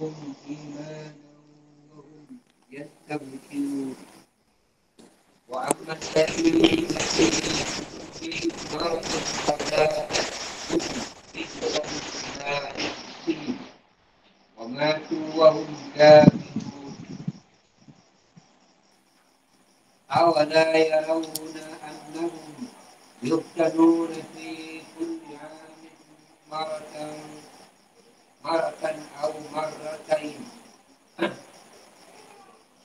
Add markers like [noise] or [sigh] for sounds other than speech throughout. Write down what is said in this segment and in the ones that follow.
زادهم إيمانا وهم يستبشرون وأما الذين في مرض فلا وماتوا وهم كافرون أولا يرون أنهم يفتنون في كل عام مرة مرة أو مرتين.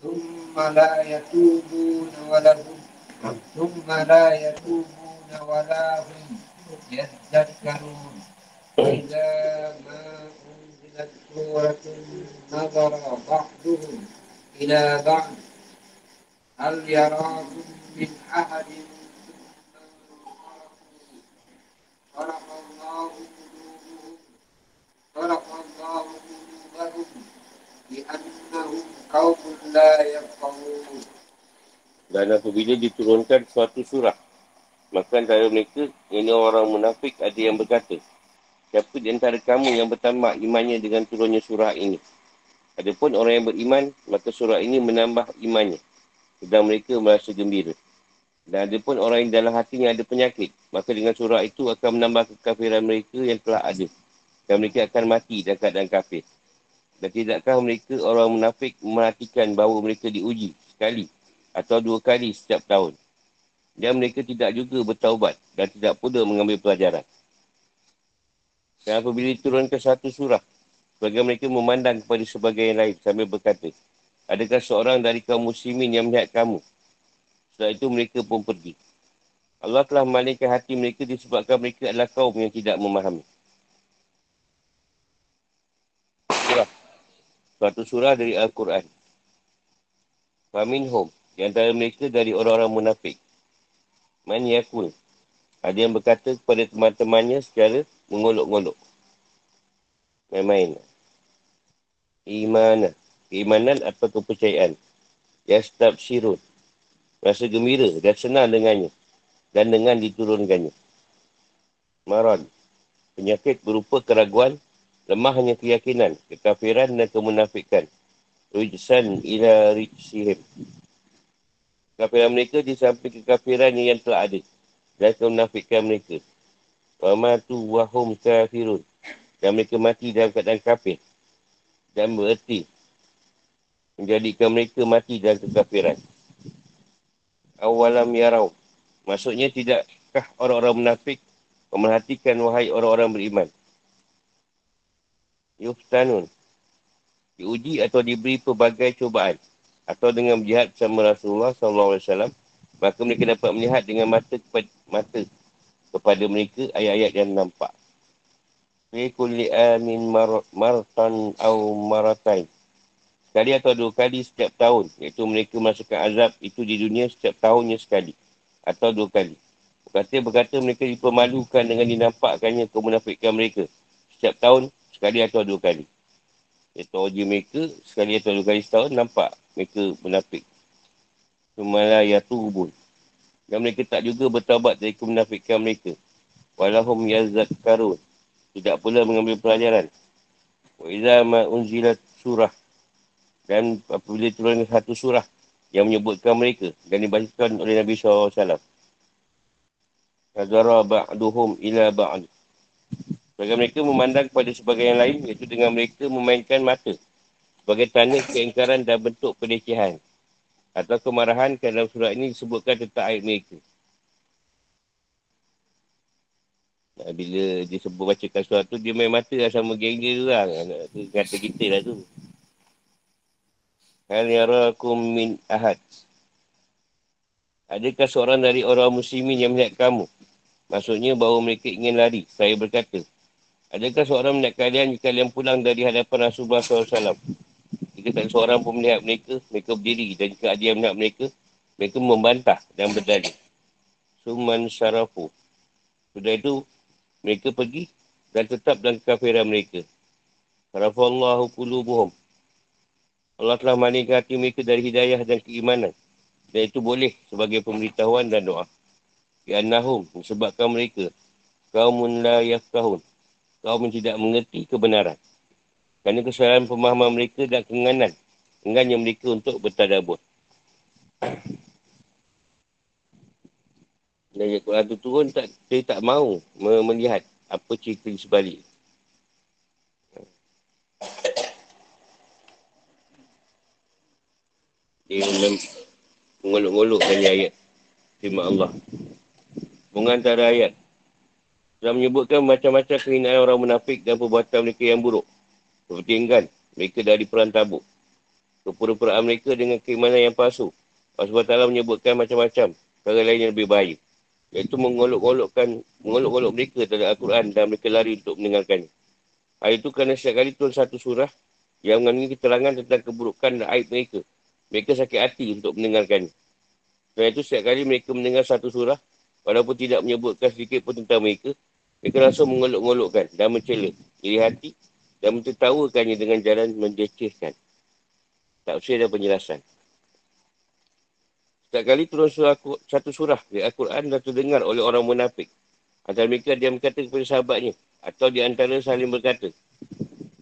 ثم لا يتوبون ولهم ثم لا يتوبون ولا هم يذكرون. إذا ما أنزلت سورة نظر بعضهم إلى بعض. هل يراكم من أحد خلق الله قلوبهم خلق الله قلوبهم لأنهم قوم لا يفقهون Dan apabila diturunkan suatu surah, maka antara mereka, ini orang munafik, ada yang berkata, Siapa di antara kamu yang bertambah imannya dengan turunnya surah ini? Adapun orang yang beriman, maka surah ini menambah imannya. Sedang mereka merasa gembira. Dan ada pun orang yang dalam hatinya ada penyakit, maka dengan surah itu akan menambah kekafiran mereka yang telah ada. Dan mereka akan mati dalam keadaan kafir. Dan tidakkah mereka orang munafik memperhatikan bahawa mereka diuji sekali atau dua kali setiap tahun. Dan mereka tidak juga bertaubat dan tidak pula mengambil pelajaran. Dan apabila ke satu surah, sebagai mereka memandang kepada sebagai yang lain sambil berkata, Adakah seorang dari kaum muslimin yang melihat kamu setelah itu mereka pun pergi. Allah telah memalingkan hati mereka disebabkan mereka adalah kaum yang tidak memahami. Surah. Suatu surah dari Al-Quran. Faminhum. Di antara mereka dari orang-orang munafik. Man yakul. Ada yang berkata kepada teman-temannya secara mengolok-ngolok. Main-main. Imanah. Keimanan atau kepercayaan. Yastab syirun rasa gembira dan senang dengannya dan dengan diturunkannya. Maran, penyakit berupa keraguan, lemahnya keyakinan, kekafiran dan kemunafikan. Rujsan ila rijsihim. Kekafiran mereka di samping kekafiran yang telah ada dan kemunafikan mereka. Wamatu wahum kafirun. Dan mereka mati dalam keadaan kafir. Dan bererti menjadikan mereka mati dalam kekafiran awalam yarau. Maksudnya tidakkah orang-orang munafik memerhatikan wahai orang-orang beriman. Yuftanun. Diuji atau diberi pelbagai cubaan. Atau dengan berjihad bersama Rasulullah SAW. Maka mereka dapat melihat dengan mata kepada, mata kepada mereka ayat-ayat yang nampak. Fi kulli amin martan au maratain sekali atau dua kali setiap tahun. Iaitu mereka masukkan azab itu di dunia setiap tahunnya sekali. Atau dua kali. Berkata, berkata mereka dipermalukan dengan dinampakkannya kemunafikan mereka. Setiap tahun, sekali atau dua kali. Iaitu uji mereka, sekali atau dua kali setahun, nampak mereka munafik. Semalah yatubun. Dan mereka tak juga bertawabat dari kemunafikan mereka. Walahum yazat karun. Tidak pula mengambil pelajaran. Wa iza ma unzilat surah dan apabila turun satu surah yang menyebutkan mereka dan dibacakan oleh Nabi SAW. Nazara ba'duhum ila ba'd. Sebagai mereka memandang kepada sebagai yang lain, iaitu dengan mereka memainkan mata sebagai tanda keingkaran dan bentuk pelecehan atau kemarahan kerana surah ini disebutkan tentang ayat mereka. Nah, bila disebut bacakan surah tu, dia main mata lah sama geng dia lah. Kata kita lah tu. Hal yarakum min ahad. Adakah seorang dari orang muslimin yang melihat kamu? Maksudnya bahawa mereka ingin lari. Saya berkata, adakah seorang melihat kalian jika kalian pulang dari hadapan Rasulullah SAW? Jika tak seorang pun melihat mereka, mereka berdiri. Dan jika ada yang melihat mereka, mereka membantah dan berdalih. Suman syarafu. Sudah itu, mereka pergi dan tetap dalam kafiran mereka. Syarafallahu kulubuhum. Allah telah malingkan hati mereka dari hidayah dan keimanan. Dan itu boleh sebagai pemberitahuan dan doa. Ya nahum, sebabkan mereka. Kaumun la yafkahun. Kaum yang tidak mengerti kebenaran. Kerana kesalahan pemahaman mereka dan kenganan. Enggaknya mereka untuk bertadabur. [clears throat] Dan ayat Quran itu turun, tak, dia tak mahu melihat apa cerita di sebalik. Dia mengolok-ngolokkan ayat firman Allah. Mengantara ayat. Telah menyebutkan macam-macam kehinaan orang munafik dan perbuatan mereka yang buruk. Seperti enggan mereka dari perang tabuk. Kepura-puraan mereka dengan keimanan yang palsu. Allah SWT menyebutkan macam-macam perkara lain yang lebih baik. Iaitu mengolok-olokkan, mengolok-olok mereka terhadap Al-Quran dan mereka lari untuk mendengarkannya. Hal itu kerana setiap kali turun satu surah yang mengandungi keterangan tentang keburukan dan aib mereka. Mereka sakit hati untuk mendengarkannya. Kerana itu setiap kali mereka mendengar satu surah, walaupun tidak menyebutkan sedikit pun tentang mereka, mereka langsung mengolok-olokkan dan mencela diri hati dan mentertawakannya dengan jalan mendecehkan. Tak usah ada penjelasan. Setiap kali turun surah, satu surah di Al-Quran dan terdengar oleh orang munafik. Antara mereka dia berkata kepada sahabatnya atau di antara saling berkata.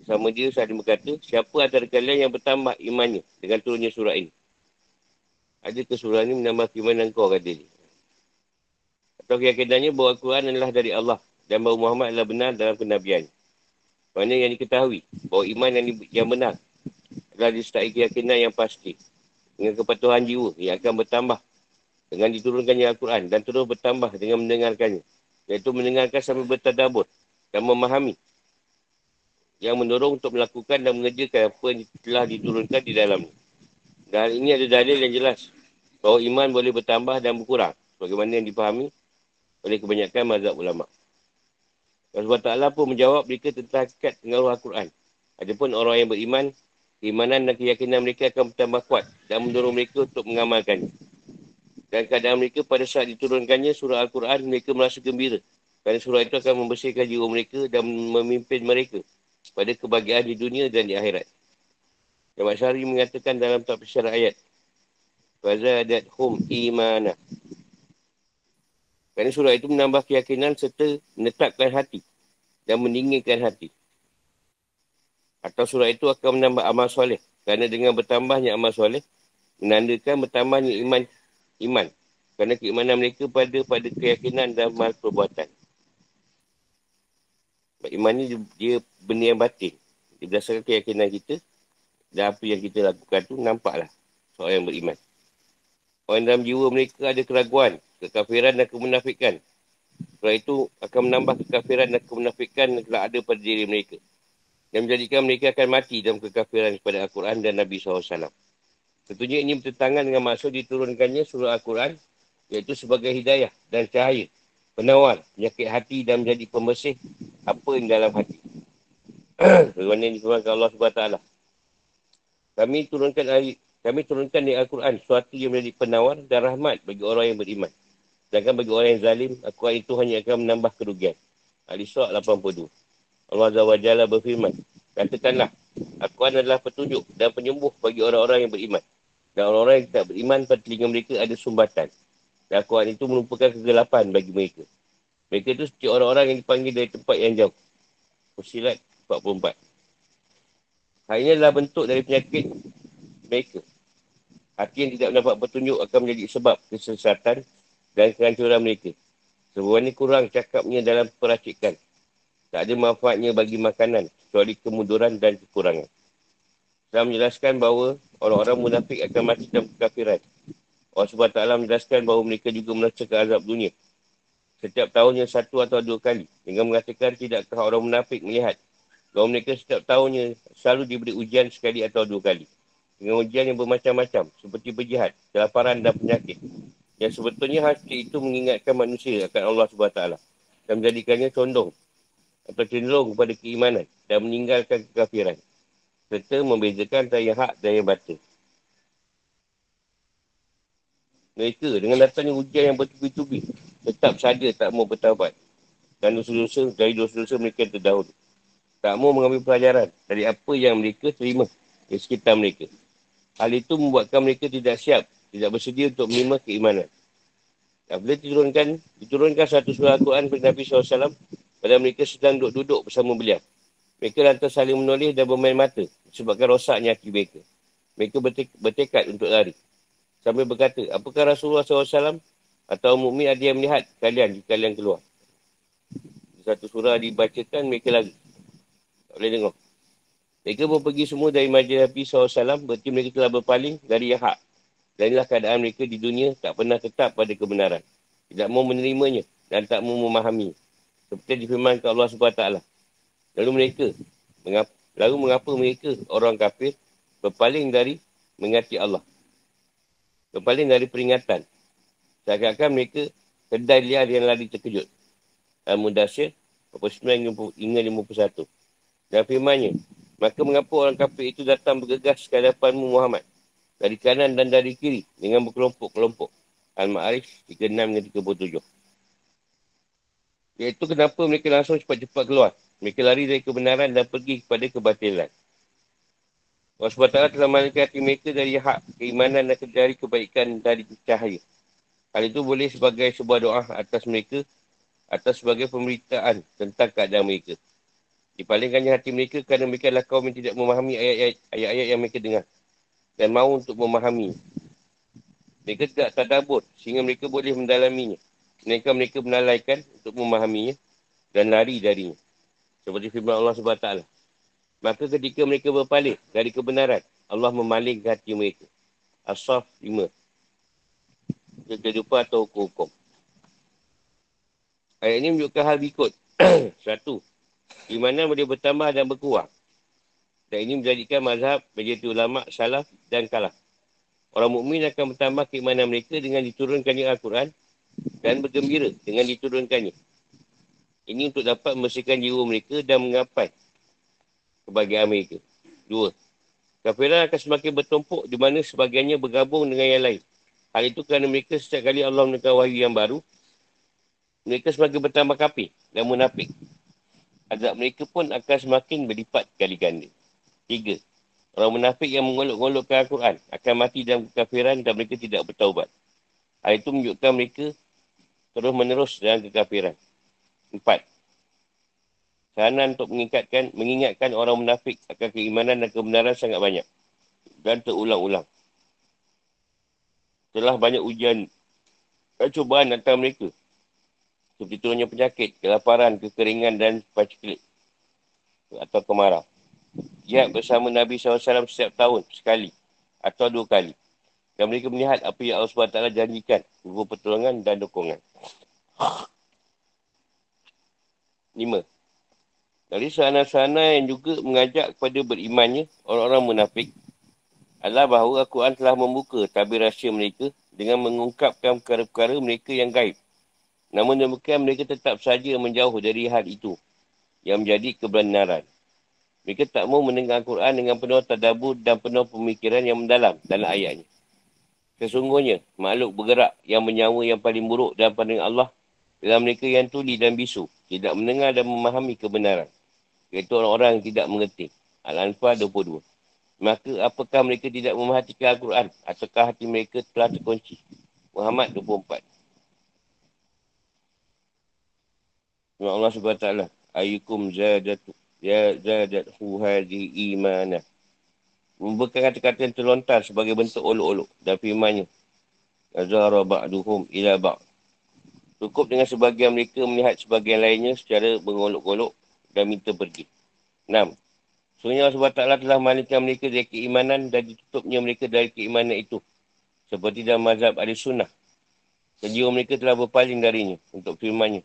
Sama dia saling berkata, siapa antara kalian yang bertambah imannya dengan turunnya surah ini? Ada ke surah ini menambah keimanan kau kata dia. Atau keyakinannya bahawa Al-Quran adalah dari Allah dan bahawa Muhammad adalah benar dalam kenabian. Mana yang diketahui bahawa iman yang, yang benar adalah disertai keyakinan yang pasti dengan kepatuhan jiwa yang akan bertambah dengan diturunkannya Al-Quran dan terus bertambah dengan mendengarkannya iaitu mendengarkan sambil bertadabur dan memahami yang mendorong untuk melakukan dan mengerjakan apa yang telah diturunkan di dalamnya. Dan ini ada dalil yang jelas bahawa iman boleh bertambah dan berkurang bagaimana yang dipahami oleh kebanyakan mazhab ulama. Allah Ta'ala pun menjawab mereka tentang hakikat pengaruh Al-Quran. Adapun orang yang beriman keimanan dan keyakinan mereka akan bertambah kuat dan mendorong mereka untuk mengamalkannya. Dan keadaan mereka pada saat diturunkannya surah Al-Quran, mereka merasa gembira. Kerana surah itu akan membersihkan jiwa mereka dan memimpin mereka pada kebahagiaan di dunia dan di akhirat. Yang Syari mengatakan dalam tafsir ayat. Fazadat hum imana. Kerana surah itu menambah keyakinan serta menetapkan hati dan meninggikan hati. Atau surah itu akan menambah amal soleh. Kerana dengan bertambahnya amal soleh, menandakan bertambahnya iman. iman. Kerana keimanan mereka pada pada keyakinan dan amal perbuatan. Iman ni dia benda yang batin. Dia berdasarkan keyakinan kita dan apa yang kita lakukan tu nampaklah seorang yang beriman. Orang dalam jiwa mereka ada keraguan, kekafiran dan kemunafikan. Surah itu akan menambah kekafiran dan kemunafikan yang telah ada pada diri mereka yang menjadikan mereka akan mati dalam kekafiran kepada Al-Quran dan Nabi SAW. Tentunya ini bertentangan dengan maksud diturunkannya surah Al-Quran iaitu sebagai hidayah dan cahaya, penawar, penyakit hati dan menjadi pembersih apa yang dalam hati. [clears throat] Bagaimana yang diturunkan Allah SWT. Kami turunkan kami turunkan di Al-Quran suatu yang menjadi penawar dan rahmat bagi orang yang beriman. Sedangkan bagi orang yang zalim, Al-Quran itu hanya akan menambah kerugian. Al-Isra' 82. Allah Azza wa Jalla berfirman. Katakanlah, Al-Quran adalah petunjuk dan penyembuh bagi orang-orang yang beriman. Dan orang-orang yang tak beriman pada telinga mereka ada sumbatan. Dan Al-Quran itu merupakan kegelapan bagi mereka. Mereka itu seperti orang-orang yang dipanggil dari tempat yang jauh. Pusilat 44. Hal ini adalah bentuk dari penyakit mereka. Hati yang tidak mendapat petunjuk akan menjadi sebab kesesatan dan kehancuran mereka. Ini kurang cakapnya dalam peracikan tak ada manfaatnya bagi makanan kecuali kemunduran dan kekurangan. Saya menjelaskan bahawa orang-orang munafik akan mati dalam kekafiran. Allah SWT menjelaskan bahawa mereka juga merasakan azab dunia. Setiap tahunnya satu atau dua kali. Dengan mengatakan tidakkah orang munafik melihat bahawa mereka setiap tahunnya selalu diberi ujian sekali atau dua kali. Dengan ujian yang bermacam-macam seperti berjihad, kelaparan dan penyakit. Yang sebetulnya hati itu mengingatkan manusia akan Allah SWT dan menjadikannya condong atau cenderung kepada keimanan dan meninggalkan kekafiran serta membezakan yang hak dan yang batin. Mereka dengan datangnya ujian yang bertubi-tubi tetap saja tak mau bertawabat dan dosa-dosa dari dosa-dosa mereka terdahulu. Tak mau mengambil pelajaran dari apa yang mereka terima di sekitar mereka. Hal itu membuatkan mereka tidak siap, tidak bersedia untuk menerima keimanan. Apabila diturunkan, diturunkan satu surah Al-Quran kepada Nabi SAW, pada mereka sedang duduk-duduk bersama beliau. Mereka lantas saling menulis dan bermain mata sebabkan rosaknya hati mereka. Mereka bertekad untuk lari. Sambil berkata, apakah Rasulullah SAW atau mukmin ada yang melihat kalian jika kalian keluar? Satu surah dibacakan, mereka lari. Tak boleh dengar. Mereka pun pergi semua dari majlis Nabi SAW, berarti mereka telah berpaling dari yang hak. Dan inilah keadaan mereka di dunia tak pernah tetap pada kebenaran. Tidak mau menerimanya dan tak mau memahami. Seperti difirmankan Allah SWT. Lalu mereka, mengapa, lalu mengapa mereka orang kafir berpaling dari mengati Allah? Berpaling dari peringatan. Seakan-akan mereka kedai liar yang lari terkejut. Al-Mudasyir, 49 hingga 51. Dan firmannya, maka mengapa orang kafir itu datang bergegas ke hadapanmu Muhammad? Dari kanan dan dari kiri dengan berkelompok-kelompok. Al-Ma'arif 36 hingga 37. Iaitu kenapa mereka langsung cepat-cepat keluar. Mereka lari dari kebenaran dan pergi kepada kebatilan. Allah SWT telah malaikat hati mereka dari hak keimanan dan dari kebaikan dari cahaya. Hal itu boleh sebagai sebuah doa atas mereka, atas sebagai pemberitaan tentang keadaan mereka. Dipalingkannya hati mereka kerana mereka adalah kaum yang tidak memahami ayat-ayat yang mereka dengar. Dan mahu untuk memahami. Mereka tidak tadabur sehingga mereka boleh mendalaminya. Mereka mereka menalaikan untuk memahaminya dan lari darinya. Seperti firman Allah SWT. Maka ketika mereka berpaling dari kebenaran, Allah memaling hati mereka. Asaf 5. Kehidupan atau hukum-hukum. Ayat ini menunjukkan hal berikut. [clears throat] Satu. Di mana boleh bertambah dan berkurang. Dan ini menjadikan mazhab menjadi ulama salah dan kalah. Orang mukmin akan bertambah keimanan mereka dengan diturunkannya Al-Quran dan bergembira dengan diturunkannya. Ini untuk dapat membersihkan jiwa mereka dan mengapai kebahagiaan mereka. Dua. Kafiran akan semakin bertumpuk di mana sebagiannya bergabung dengan yang lain. Hal itu kerana mereka setiap kali Allah menekan wahyu yang baru, mereka semakin bertambah kafir dan munafik. Azab mereka pun akan semakin berlipat kali ganda. Tiga. Orang munafik yang mengolok-olokkan Al-Quran akan mati dalam kekafiran dan mereka tidak bertaubat. Hal itu menunjukkan mereka terus menerus dalam kekafiran. Empat. Saranan untuk mengingatkan, mengingatkan orang munafik akan keimanan dan kebenaran sangat banyak. Dan terulang-ulang. Telah banyak ujian dan cubaan datang mereka. Seperti turunnya penyakit, kelaparan, kekeringan dan paciklik. Atau kemarau. Ia bersama Nabi SAW setiap tahun, sekali. Atau dua kali. Dan mereka melihat apa yang Allah SWT janjikan. Berupa pertolongan dan dukungan. Lima. Dari sana-sana yang juga mengajak kepada berimannya orang-orang munafik adalah bahawa Al-Quran telah membuka tabir rahsia mereka dengan mengungkapkan perkara-perkara mereka yang gaib. Namun demikian mereka tetap saja menjauh dari hal itu yang menjadi kebenaran. Mereka tak mau mendengar Al-Quran dengan penuh tadabur dan penuh pemikiran yang mendalam dalam ayatnya. Sesungguhnya, makhluk bergerak yang menyawa yang paling buruk dan pandangan Allah dalam mereka yang tuli dan bisu, tidak mendengar dan memahami kebenaran. Iaitu orang-orang yang tidak mengerti. Al-Anfal 22. Maka apakah mereka tidak memahatikan Al-Quran ataukah hati mereka telah terkunci? Muhammad 24. Allah SWT. Ayukum zadatu. Ya zadathu hadhi imanah. Memberikan kata-kata yang terlontar sebagai bentuk olok-olok. Dan firmannya. Azara ba'duhum ila ba' Cukup dengan sebagian mereka melihat sebagian lainnya secara mengolok-olok dan minta pergi. Enam. Sebenarnya Allah SWT telah malingkan mereka dari keimanan dan ditutupnya mereka dari keimanan itu. Seperti dalam mazhab ahli sunnah. Dan jiwa mereka telah berpaling darinya untuk firmannya.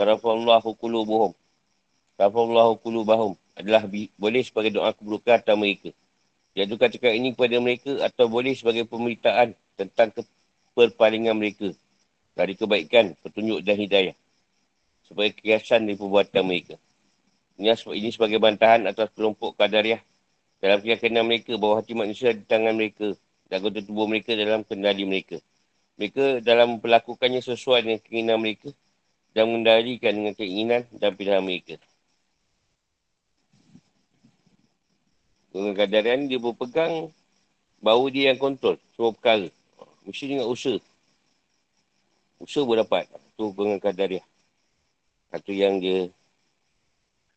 Karafallahu kulubuhum. Karafallahu kulubahum. Adalah boleh sebagai doa keburukan atas mereka. Iaitu katakan ini kepada mereka atau boleh sebagai pemberitaan tentang perpalingan mereka dari kebaikan, petunjuk dan hidayah. Sebagai kiasan dari perbuatan mereka. Ini, sebagai bantahan atas kelompok kadariah dalam keyakinan mereka bahawa hati manusia di tangan mereka dan anggota tubuh mereka dalam kendali mereka. Mereka dalam melakukannya sesuai dengan keinginan mereka dan mengendalikan dengan keinginan dan pilihan mereka. Dengan kadarian dia berpegang bahawa dia yang kontrol semua perkara. Mesti dengan usaha. Usaha pun dapat. Tu dengan kadariah. Satu yang dia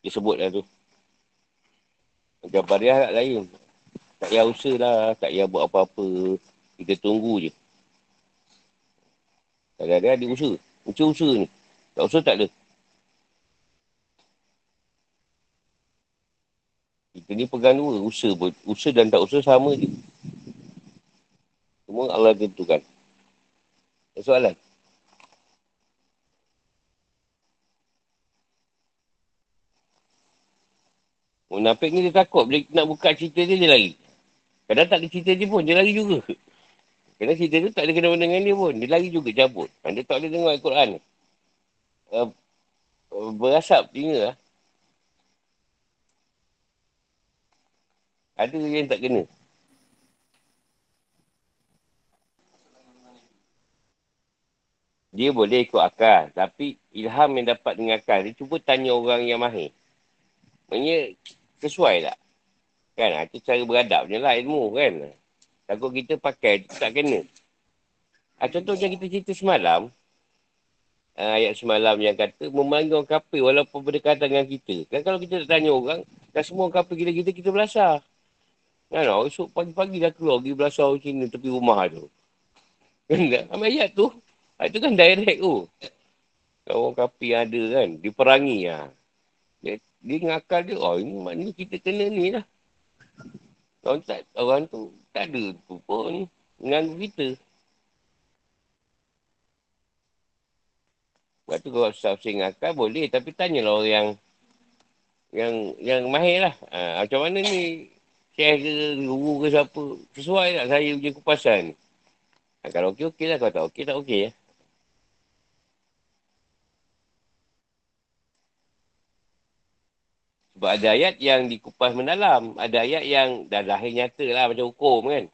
dia sebut lah tu. Jabariah tak lain. Tak payah usaha lah. Tak payah buat apa-apa. Kita tunggu je. Ada ada usaha. Usaha-usaha ni. Tak usaha tak ada. Kita ni pegang dua. Usaha pun. Usaha dan tak usaha sama je. Semua Allah tentukan. Soalan? Munafik ni dia takut bila nak buka cerita dia, dia lari. Kadang tak ada cerita dia pun, dia lari juga. Kerana cerita tu tak ada kena dengan dia pun. Dia lari juga cabut. Dia tak boleh dengar Al-Quran. Uh, berasap tinggal lah. Ada yang tak kena. Dia boleh ikut akal. Tapi ilham yang dapat dengan akal, dia cuba tanya orang yang mahir. Maksudnya, sesuai tak? Kan? Itu cara beradab je lah ilmu kan? Takut kita pakai, tak kena. Ha, contoh macam kita cerita semalam, uh, ayat semalam yang kata, memanggil orang kafir walaupun berdekatan dengan kita. Kan kalau kita tanya orang, dan semua orang kafir kita, kita, kita belasah. Kan? Oh, esok pagi-pagi dah keluar, pergi belasah orang Cina tepi rumah tu. Kan? Ambil ayat tu. Ha, itu kan direct tu. Orang kafir ada kan, diperangi lah. Dia, dia ngakal dia, oh ini maknanya kita kena ni lah. Orang, tak, orang tu tak ada tu pun mengganggu kita. Sebab tu kalau staff sing ngakal boleh, tapi tanyalah orang yang yang yang mahir lah. Ha, macam mana ni share ke guru ke siapa. Sesuai tak saya punya kupasan. Ha, kalau okey, okey lah. Kalau tak okey, tak okey ya. Sebab ada ayat yang dikupas mendalam. Ada ayat yang dah lahir nyata lah macam hukum kan.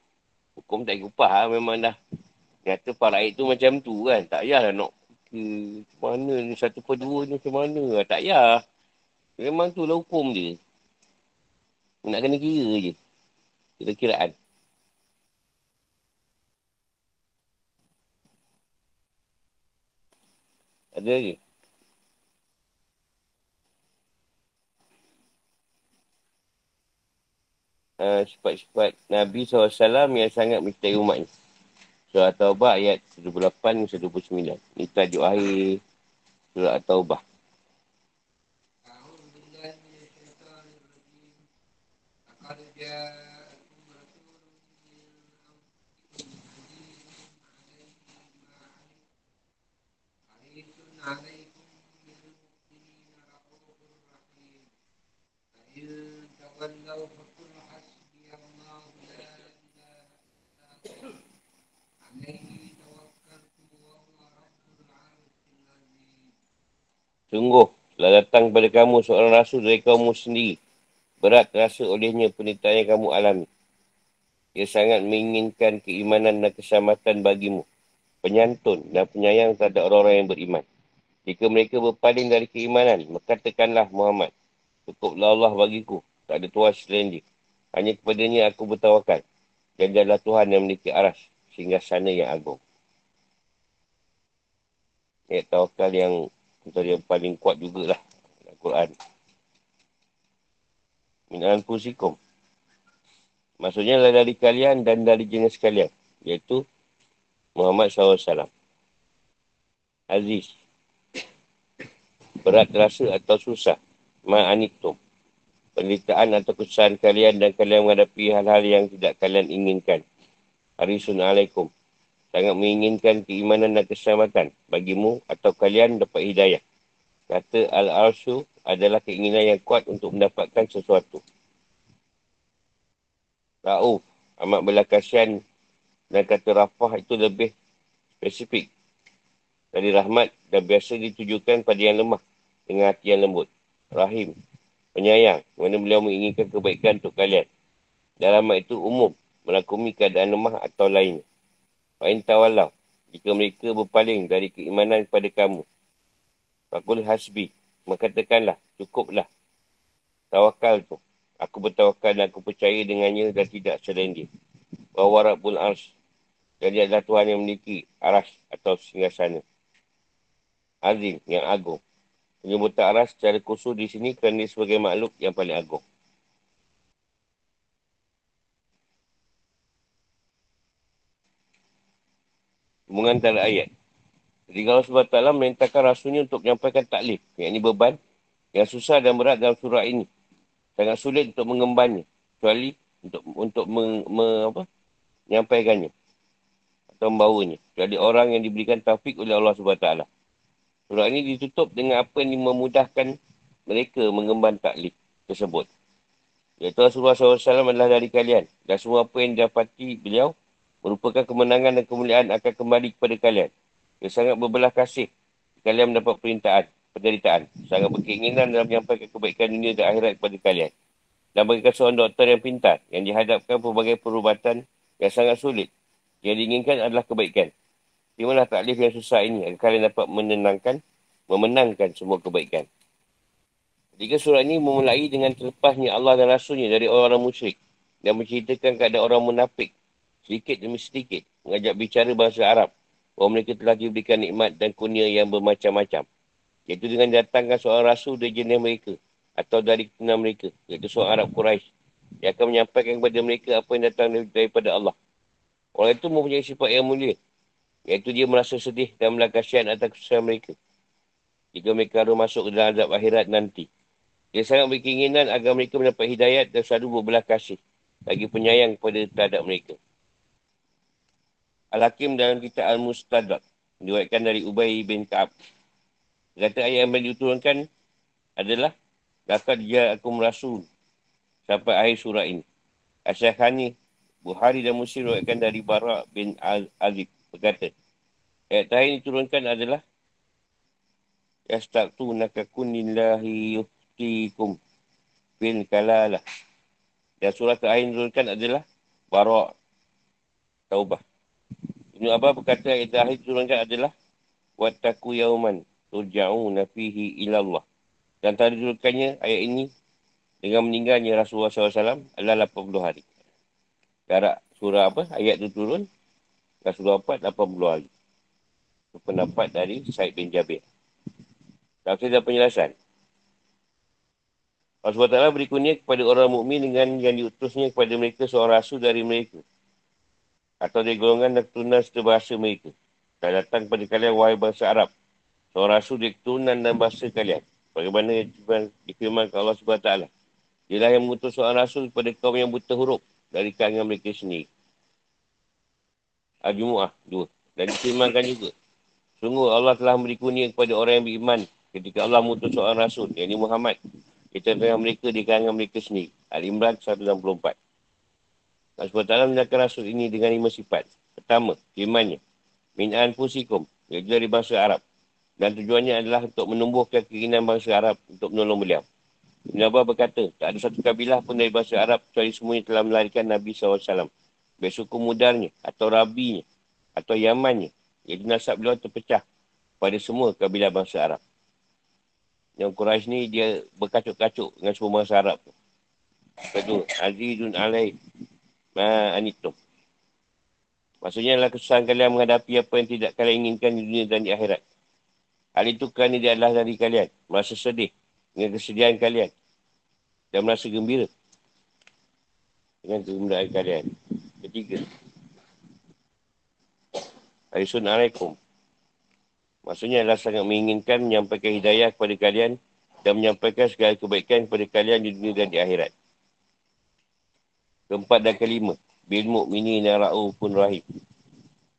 Hukum tak dikupas lah. Memang dah nyata para ayat tu macam tu kan. Tak payahlah nak ke mana ni satu per dua ni macam mana. Tak payah. Memang tu lah hukum dia. Nak kena kira je. Kira-kiraan. Ada lagi? uh, sifat-sifat Nabi SAW yang sangat mencintai umat ni. Surah At-Taubah ayat 18-29. Ini tajuk akhir Surah At-Taubah. Sungguh, telah datang kepada kamu seorang rasul dari kaummu sendiri. Berat terasa olehnya penderitaan yang kamu alami. Ia sangat menginginkan keimanan dan keselamatan bagimu. Penyantun dan penyayang terhadap orang-orang yang beriman. Jika mereka berpaling dari keimanan, maka tekanlah Muhammad. Cukuplah Allah bagiku. Tak ada Tuhan selain dia. Hanya kepadanya aku bertawakal. Dan adalah Tuhan yang memiliki aras. Sehingga sana yang agung. Ayat tawakal yang Antara yang paling kuat jugalah Al-Quran. Min'an pusikum. Maksudnya adalah dari kalian dan dari jenis kalian. Iaitu Muhammad SAW. Aziz. Berat terasa atau susah. Ma'anitum. Penderitaan atau kesusahan kalian dan kalian menghadapi hal-hal yang tidak kalian inginkan. Harisun alaikum sangat menginginkan keimanan dan keselamatan bagimu atau kalian dapat hidayah. Kata Al-Arshu adalah keinginan yang kuat untuk mendapatkan sesuatu. Ra'uf, amat belakasian dan kata rafah itu lebih spesifik. Dari rahmat dan biasa ditujukan pada yang lemah dengan hati yang lembut. Rahim, penyayang, mana beliau menginginkan kebaikan untuk kalian. Dan rahmat itu umum, melakumi keadaan lemah atau lainnya. Fa'in tawalau. Jika mereka berpaling dari keimanan kepada kamu. Fakul hasbi mengatakanlah, cukuplah tawakal tu. Aku bertawakal dan aku percaya dengannya dan tidak selain dia. Bahawa Rabbul Ars. Dan dia adalah Tuhan yang memiliki aras atau singgah sana. Azim yang agung. Penyebutan aras secara khusus di sini kerana dia sebagai makhluk yang paling agung. Mengantara ayat. Jadi kalau SWT merintahkan rasulnya untuk menyampaikan taklif. Yang ini beban yang susah dan berat dalam surah ini. Sangat sulit untuk mengembannya. Kecuali untuk untuk me, me, apa, menyampaikannya. Atau membawanya. Kecuali orang yang diberikan taufik oleh Allah SWT. Surah ini ditutup dengan apa yang memudahkan mereka mengemban taklif tersebut. Iaitu Rasulullah SAW adalah dari kalian. Dan semua apa yang dapati beliau merupakan kemenangan dan kemuliaan akan kembali kepada kalian. Dia sangat berbelah kasih. Kalian mendapat perintahan, penderitaan. Sangat berkeinginan dalam menyampaikan kebaikan dunia dan akhirat kepada kalian. Dan bagi seorang doktor yang pintar, yang dihadapkan pelbagai perubatan yang sangat sulit. Yang diinginkan adalah kebaikan. Terimalah taklif yang susah ini agar kalian dapat menenangkan, memenangkan semua kebaikan. Jika surah ini memulai dengan terlepasnya Allah dan Rasulnya dari orang-orang musyrik dan menceritakan keadaan orang munafik sedikit demi sedikit mengajak bicara bahasa Arab bahawa mereka telah diberikan nikmat dan kurnia yang bermacam-macam. Iaitu dengan datangkan seorang rasul dari jenis mereka atau dari keturunan mereka, iaitu seorang Arab Quraisy yang akan menyampaikan kepada mereka apa yang datang daripada Allah. Orang itu mempunyai sifat yang mulia Iaitu dia merasa sedih dan melakasian atas kesusahan mereka. Jika mereka harus masuk ke dalam azab akhirat nanti. Dia sangat berkeinginan agar mereka mendapat hidayat dan selalu berbelah kasih bagi penyayang kepada terhadap mereka. Al-Hakim dalam kitab Al-Mustadrak. Diwakilkan dari Ubay bin Ka'ab. Kata ayat yang diturunkan adalah Lakad dia aku merasul sampai akhir surah ini. Asyakhani, Buhari dan Muslim diwakilkan dari Barak bin Al-Azib berkata, ayat terakhir diturunkan adalah Yastaqtu nakakunillahi yuftikum bin kalalah. Dan surah terakhir diturunkan adalah Barak Taubah. Ibn Abbas berkata ayat terakhir diturunkan adalah Wattaku yauman turja'una fihi ilallah. Dan tadi diturunkannya ayat ini dengan meninggalnya Rasulullah SAW adalah 80 hari. Jarak surah apa? Ayat itu turun surah 4, 80 hari. Itu pendapat dari Said bin Jabir. Tak ada penjelasan. Allah SWT beri kepada orang mukmin dengan yang diutusnya kepada mereka seorang rasul dari mereka. Atau dari golongan dan keturunan serta bahasa mereka. Dan datang kepada kalian wahai bangsa Arab. Seorang rasul dari keturunan dan bahasa kalian. Bagaimana difirman ke Allah SWT. Ialah yang mengutus seorang rasul kepada kaum yang buta huruf dari kalangan mereka sendiri. Al-Jumu'ah 2. Dan difirmankan juga. Sungguh Allah telah memberi kunia kepada orang yang beriman ketika Allah mengutus seorang rasul, yang ini Muhammad. Kita tengah mereka di kalangan mereka sendiri. Al-Imran 164. Allah SWT menyatakan rasul ini dengan lima sifat. Pertama, firmannya. Min'an fusikum. Iaitu dari bangsa Arab. Dan tujuannya adalah untuk menumbuhkan keinginan bangsa Arab untuk menolong beliau. Ibn Abbas berkata, tak ada satu kabilah pun dari bangsa Arab kecuali semuanya telah melarikan Nabi SAW baik suku mudarnya atau rabinya atau yamannya. Jadi nasab beliau terpecah pada semua kabilah bangsa Arab. Yang Quraisy ni dia berkacuk-kacuk dengan semua bangsa Arab tu. Kedua, Azizun alaih ma'anitum. Maksudnya adalah kesusahan kalian menghadapi apa yang tidak kalian inginkan di dunia dan di akhirat. Hal itu kerana dia adalah dari kalian. Merasa sedih dengan kesedihan kalian. Dan merasa gembira dengan kegembiraan kalian. Ketiga. Assalamualaikum. Maksudnya adalah sangat menginginkan menyampaikan hidayah kepada kalian dan menyampaikan segala kebaikan kepada kalian di dunia dan di akhirat. Keempat dan kelima. Bil mu'mini nara'u pun rahim.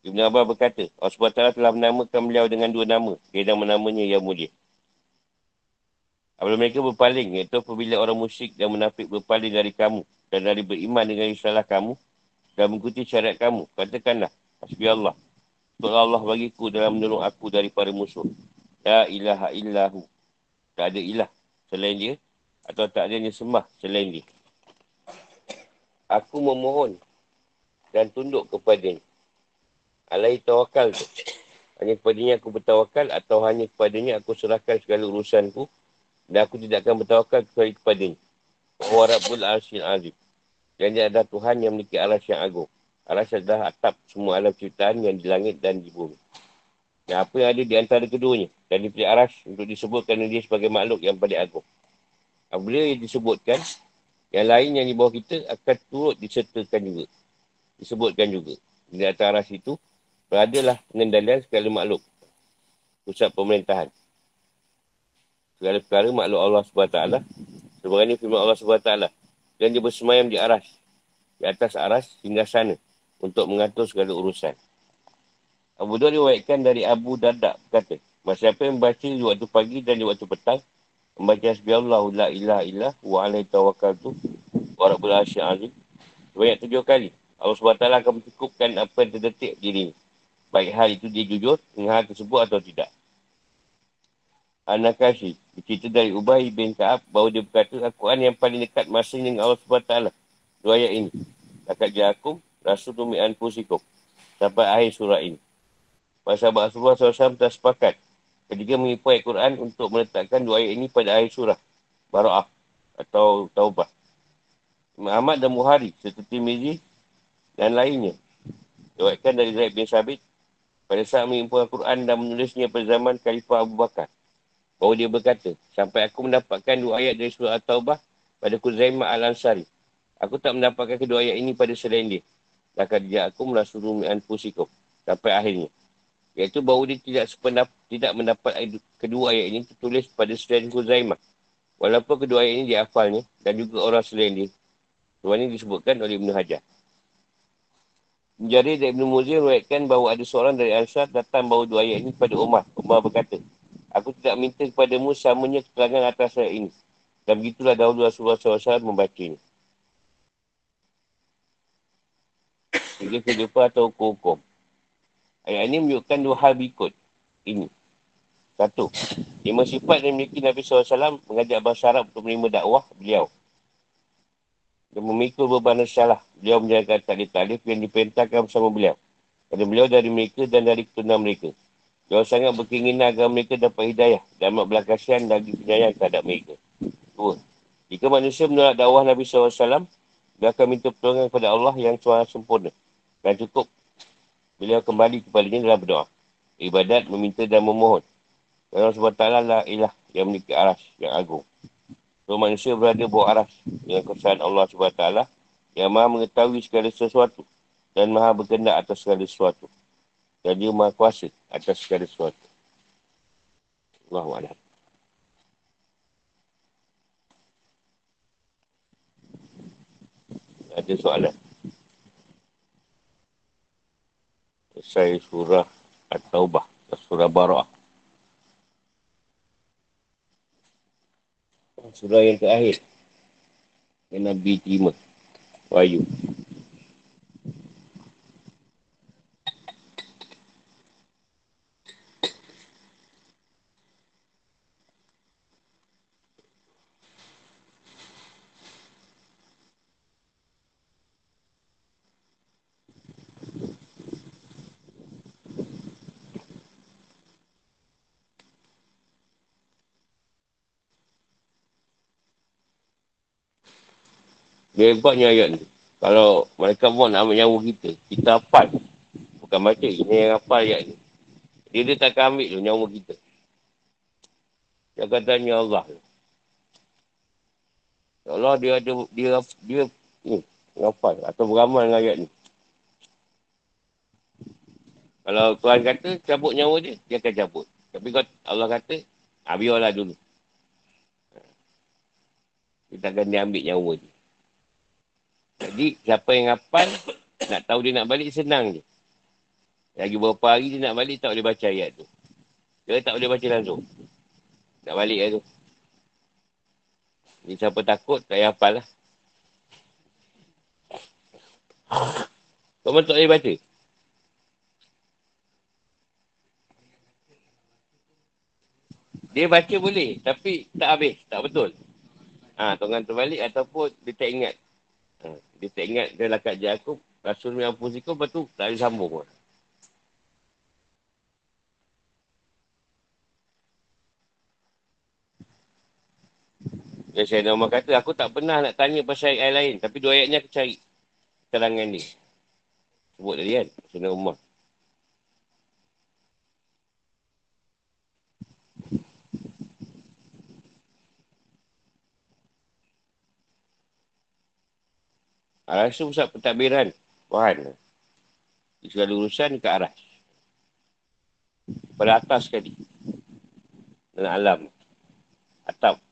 Ibn Abbas berkata, Allah SWT telah menamakan beliau dengan dua nama. Dia nama namanya yang mulia. Apabila mereka berpaling, iaitu apabila orang musyrik dan munafik berpaling dari kamu dan dari beriman dengan isalah kamu, dan mengikuti syariat kamu. Katakanlah, Hasbi Allah. Untuk Allah bagiku dalam menolong aku daripada musuh. La ilaha illahu. Tak ada ilah selain dia. Atau tak ada yang sembah selain dia. Aku memohon dan tunduk kepadanya. Alai tawakal tu. Hanya kepadanya aku bertawakal atau hanya kepadanya aku serahkan segala urusanku dan aku tidak akan bertawakal kecuali kepadanya. Wa rabbul arsyil azim. Dan dia adalah Tuhan yang memiliki alas yang agung. Alas adalah atap semua alam ciptaan yang di langit dan di bumi. Dan apa yang ada di antara keduanya. Dan dipilih aras untuk disebutkan dia sebagai makhluk yang paling agung. Apabila yang disebutkan, yang lain yang di bawah kita akan turut disertakan juga. Disebutkan juga. Di atas aras itu, beradalah pengendalian segala makhluk. Pusat pemerintahan. Segala perkara makhluk Allah SWT. Sebenarnya firman Allah SWT. Dan dia bersemayam di aras. Di atas aras hingga sana. Untuk mengatur segala urusan. Abu Dhul diwaikan dari Abu Dardak kata, Masa siapa yang membaca di waktu pagi dan di waktu petang, membaca Hasbi Allah, la ilaha illah, wa alaihi tawakal tu, wa rabbul asyik azim, sebanyak tujuh kali. Allah SWT akan mencukupkan apa yang terdetik diri. Baik hal itu dia jujur dengan hal tersebut atau tidak. Anakashi, bercerita dari Ubay bin Ka'ab bahawa dia berkata, Al-Quran yang paling dekat masa dengan Allah SWT. Dua ayat ini. Lakat jahakum, rasul tumi'an pusikum. Sampai akhir surah ini. Para sahabat Rasulullah SAW telah sepakat ketika mengipu ayat Quran untuk meletakkan dua ayat ini pada akhir surah. Bara'ah atau Taubah. Muhammad dan Muhari serta Timizi dan lainnya. Dewatkan dari Zaid bin Sabit pada saat mengipu Al-Quran dan menulisnya pada zaman Khalifah Abu Bakar. Bahawa dia berkata, sampai aku mendapatkan dua ayat dari surah At-Taubah pada Kuzaimah Al-Ansari. Aku tak mendapatkan kedua ayat ini pada selain dia. Laka dia aku merasuruh mi'an pusikum. Sampai akhirnya. Iaitu bahawa dia tidak sependap, tidak mendapat kedua ayat ini tertulis pada selain Huzaimah. Walaupun kedua ayat ini dia hafalnya dan juga orang selain dia. Tuan ini disebutkan oleh Ibn Hajar. Jadi dari Ibn Muzir meruatkan bahawa ada seorang dari Ansar datang bawa dua ayat ini kepada Umar. Umar berkata, Aku tidak minta kepadamu samanya keterangan atas ayat ini. Dan begitulah dahulu Rasulullah SAW membacanya. Tiga kehidupan atau hukum-hukum. Ayat ini menunjukkan dua hal berikut. Ini. Satu. Lima sifat yang memiliki Nabi SAW mengajak bahasa Arab untuk menerima dakwah beliau. Dan memikul beban salah. Beliau menjaga talif-talif yang diperintahkan bersama beliau. Pada beliau dari mereka dan dari keturunan mereka. Beliau sangat berkeinginan agar mereka dapat hidayah dan amat belah kasihan lagi penyayang terhadap mereka. Dua. Jika manusia menolak dakwah Nabi SAW, dia akan minta pertolongan kepada Allah yang suara sempurna. Dan cukup beliau kembali kepadanya dalam berdoa. Ibadat, meminta dan memohon. Allah SWT lah ilah yang memiliki aras yang agung. So manusia berada bawah aras dengan kesan Allah SWT yang maha mengetahui segala sesuatu dan maha berkendak atas segala sesuatu. Dan dia maha kuasa atas segala sesuatu. Allahu'alam. Ada soalan? Selesai surah At-Taubah, surah Bara'ah. Surah yang terakhir. Yang Nabi terima. Wahyu. Dia hebatnya ayat ni. Kalau mereka mau nak ambil nyawa kita, kita hafal. Bukan baca, ini yang hafal ayat ni. Dia, dia tak akan ambil tu nyawa kita. Dia katanya Allah. Ya Allah dia ada, dia, dia, ni, hafal atau beramal dengan ayat ni. Kalau Tuhan kata cabut nyawa dia, dia akan cabut. Tapi kalau Allah kata, ah, biarlah dulu. Kita akan dia ambil nyawa dia. Jadi siapa yang hafal nak tahu dia nak balik senang je. Lagi beberapa hari dia nak balik tak boleh baca ayat tu. Dia tak boleh baca langsung. Nak balik lah tu. Jadi siapa takut tak payah hafal lah. Kau tak boleh baca? Dia baca boleh tapi tak habis. Tak betul. Ha, tuan terbalik ataupun dia tak ingat. Ha, dia tak ingat dia lakat je aku. Rasul yang pusikum, lepas tu tak boleh sambung pun. Ya, saya nama kata, aku tak pernah nak tanya pasal ayat lain. Tapi dua ayatnya aku cari keterangan ni. Sebut tadi kan, Sayyidina Umar. Aras tu pusat pentadbiran. Tuhan. Di segala urusan ke aras. pada atas sekali. Dengan alam. Atap.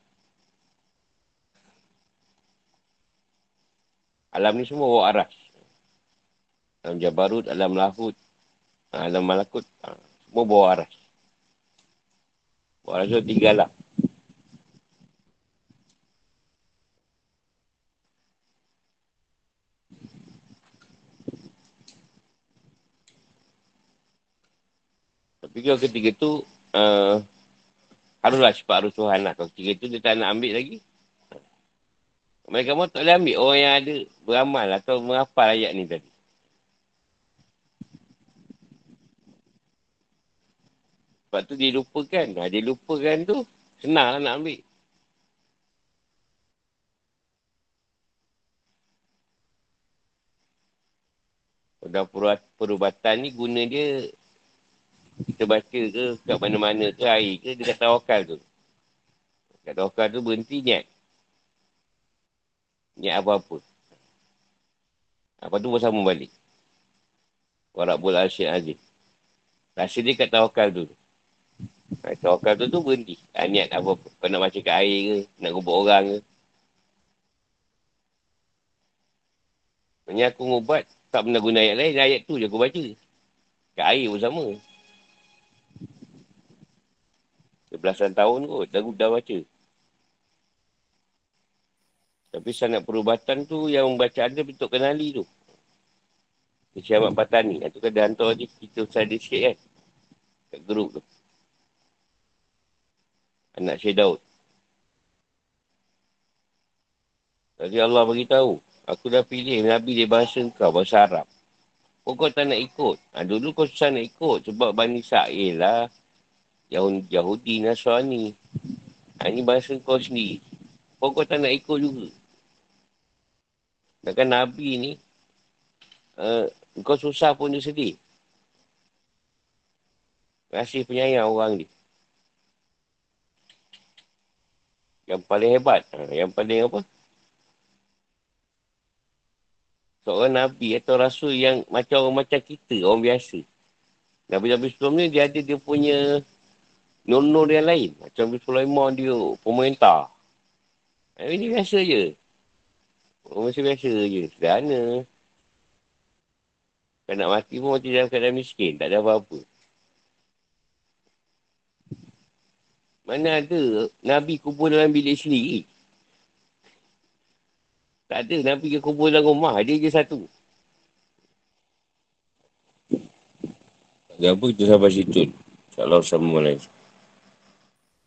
Alam ni semua bawa aras. Alam Jabarut, alam Lahut, alam Malakut. Ha, semua bawa aras. Bawa aras tu tiga alam. Kalau ketiga tu, uh, haruslah cepat harus Tuhan lah. Kalau ketiga tu dia tak nak ambil lagi. Mereka mahu tak boleh ambil orang yang ada beramal atau menghafal ayat ni tadi. Sebab tu dia lupakan. Ha, dia lupakan tu, senang lah nak ambil. Pada perubatan ni guna dia kita baca ke kat mana-mana ke air ke dia kata wakal tu. Kata wakal tu berhenti niat. Niat apa-apa. Apa tu bersama balik. Warabul Asyid Aziz. Rasa dia kat tawakal tu. Kat tawakal tu tu berhenti. Ha, niat apa-apa. Kau nak baca kat air ke. Nak gubuk orang ke. Maksudnya aku ngubat. Tak pernah guna ayat lain. Ayat tu je aku baca. Kat air pun sama. Belasan tahun kot, dah, dah baca. Tapi sangat perubatan tu yang membaca ada bentuk kenali tu. Keciamat Patani. Itu kan dia hantar je kita usah dia sikit kan. Kat grup tu. Anak Syed Daud. Jadi Allah beritahu. Aku dah pilih Nabi dia bahasa kau, bahasa Arab. Kau kau tak nak ikut. Ha, dulu kau susah nak ikut sebab Bani Sa'il lah. Yahudi, Nasrani. Ha, ini bahasa kau sendiri. Kau kau tak nak ikut juga. Takkan Nabi ni, uh, kau susah pun dia sedih. Kasih penyayang orang ni. Yang paling hebat. Ha, yang paling apa? Seorang Nabi atau Rasul yang macam orang macam kita, orang biasa. Nabi-Nabi sebelum ni dia ada dia punya nur-nur yang lain. Macam Sulaiman dia pemerintah. Ini biasa je. Orang macam biasa je. Sederhana. Kalau nak mati pun mati dalam keadaan miskin. Tak ada apa-apa. Mana ada Nabi kubur dalam bilik sendiri. Tak ada Nabi ke kubur dalam rumah. Dia je satu. Tak apa kita sampai situ. InsyaAllah sama lagi.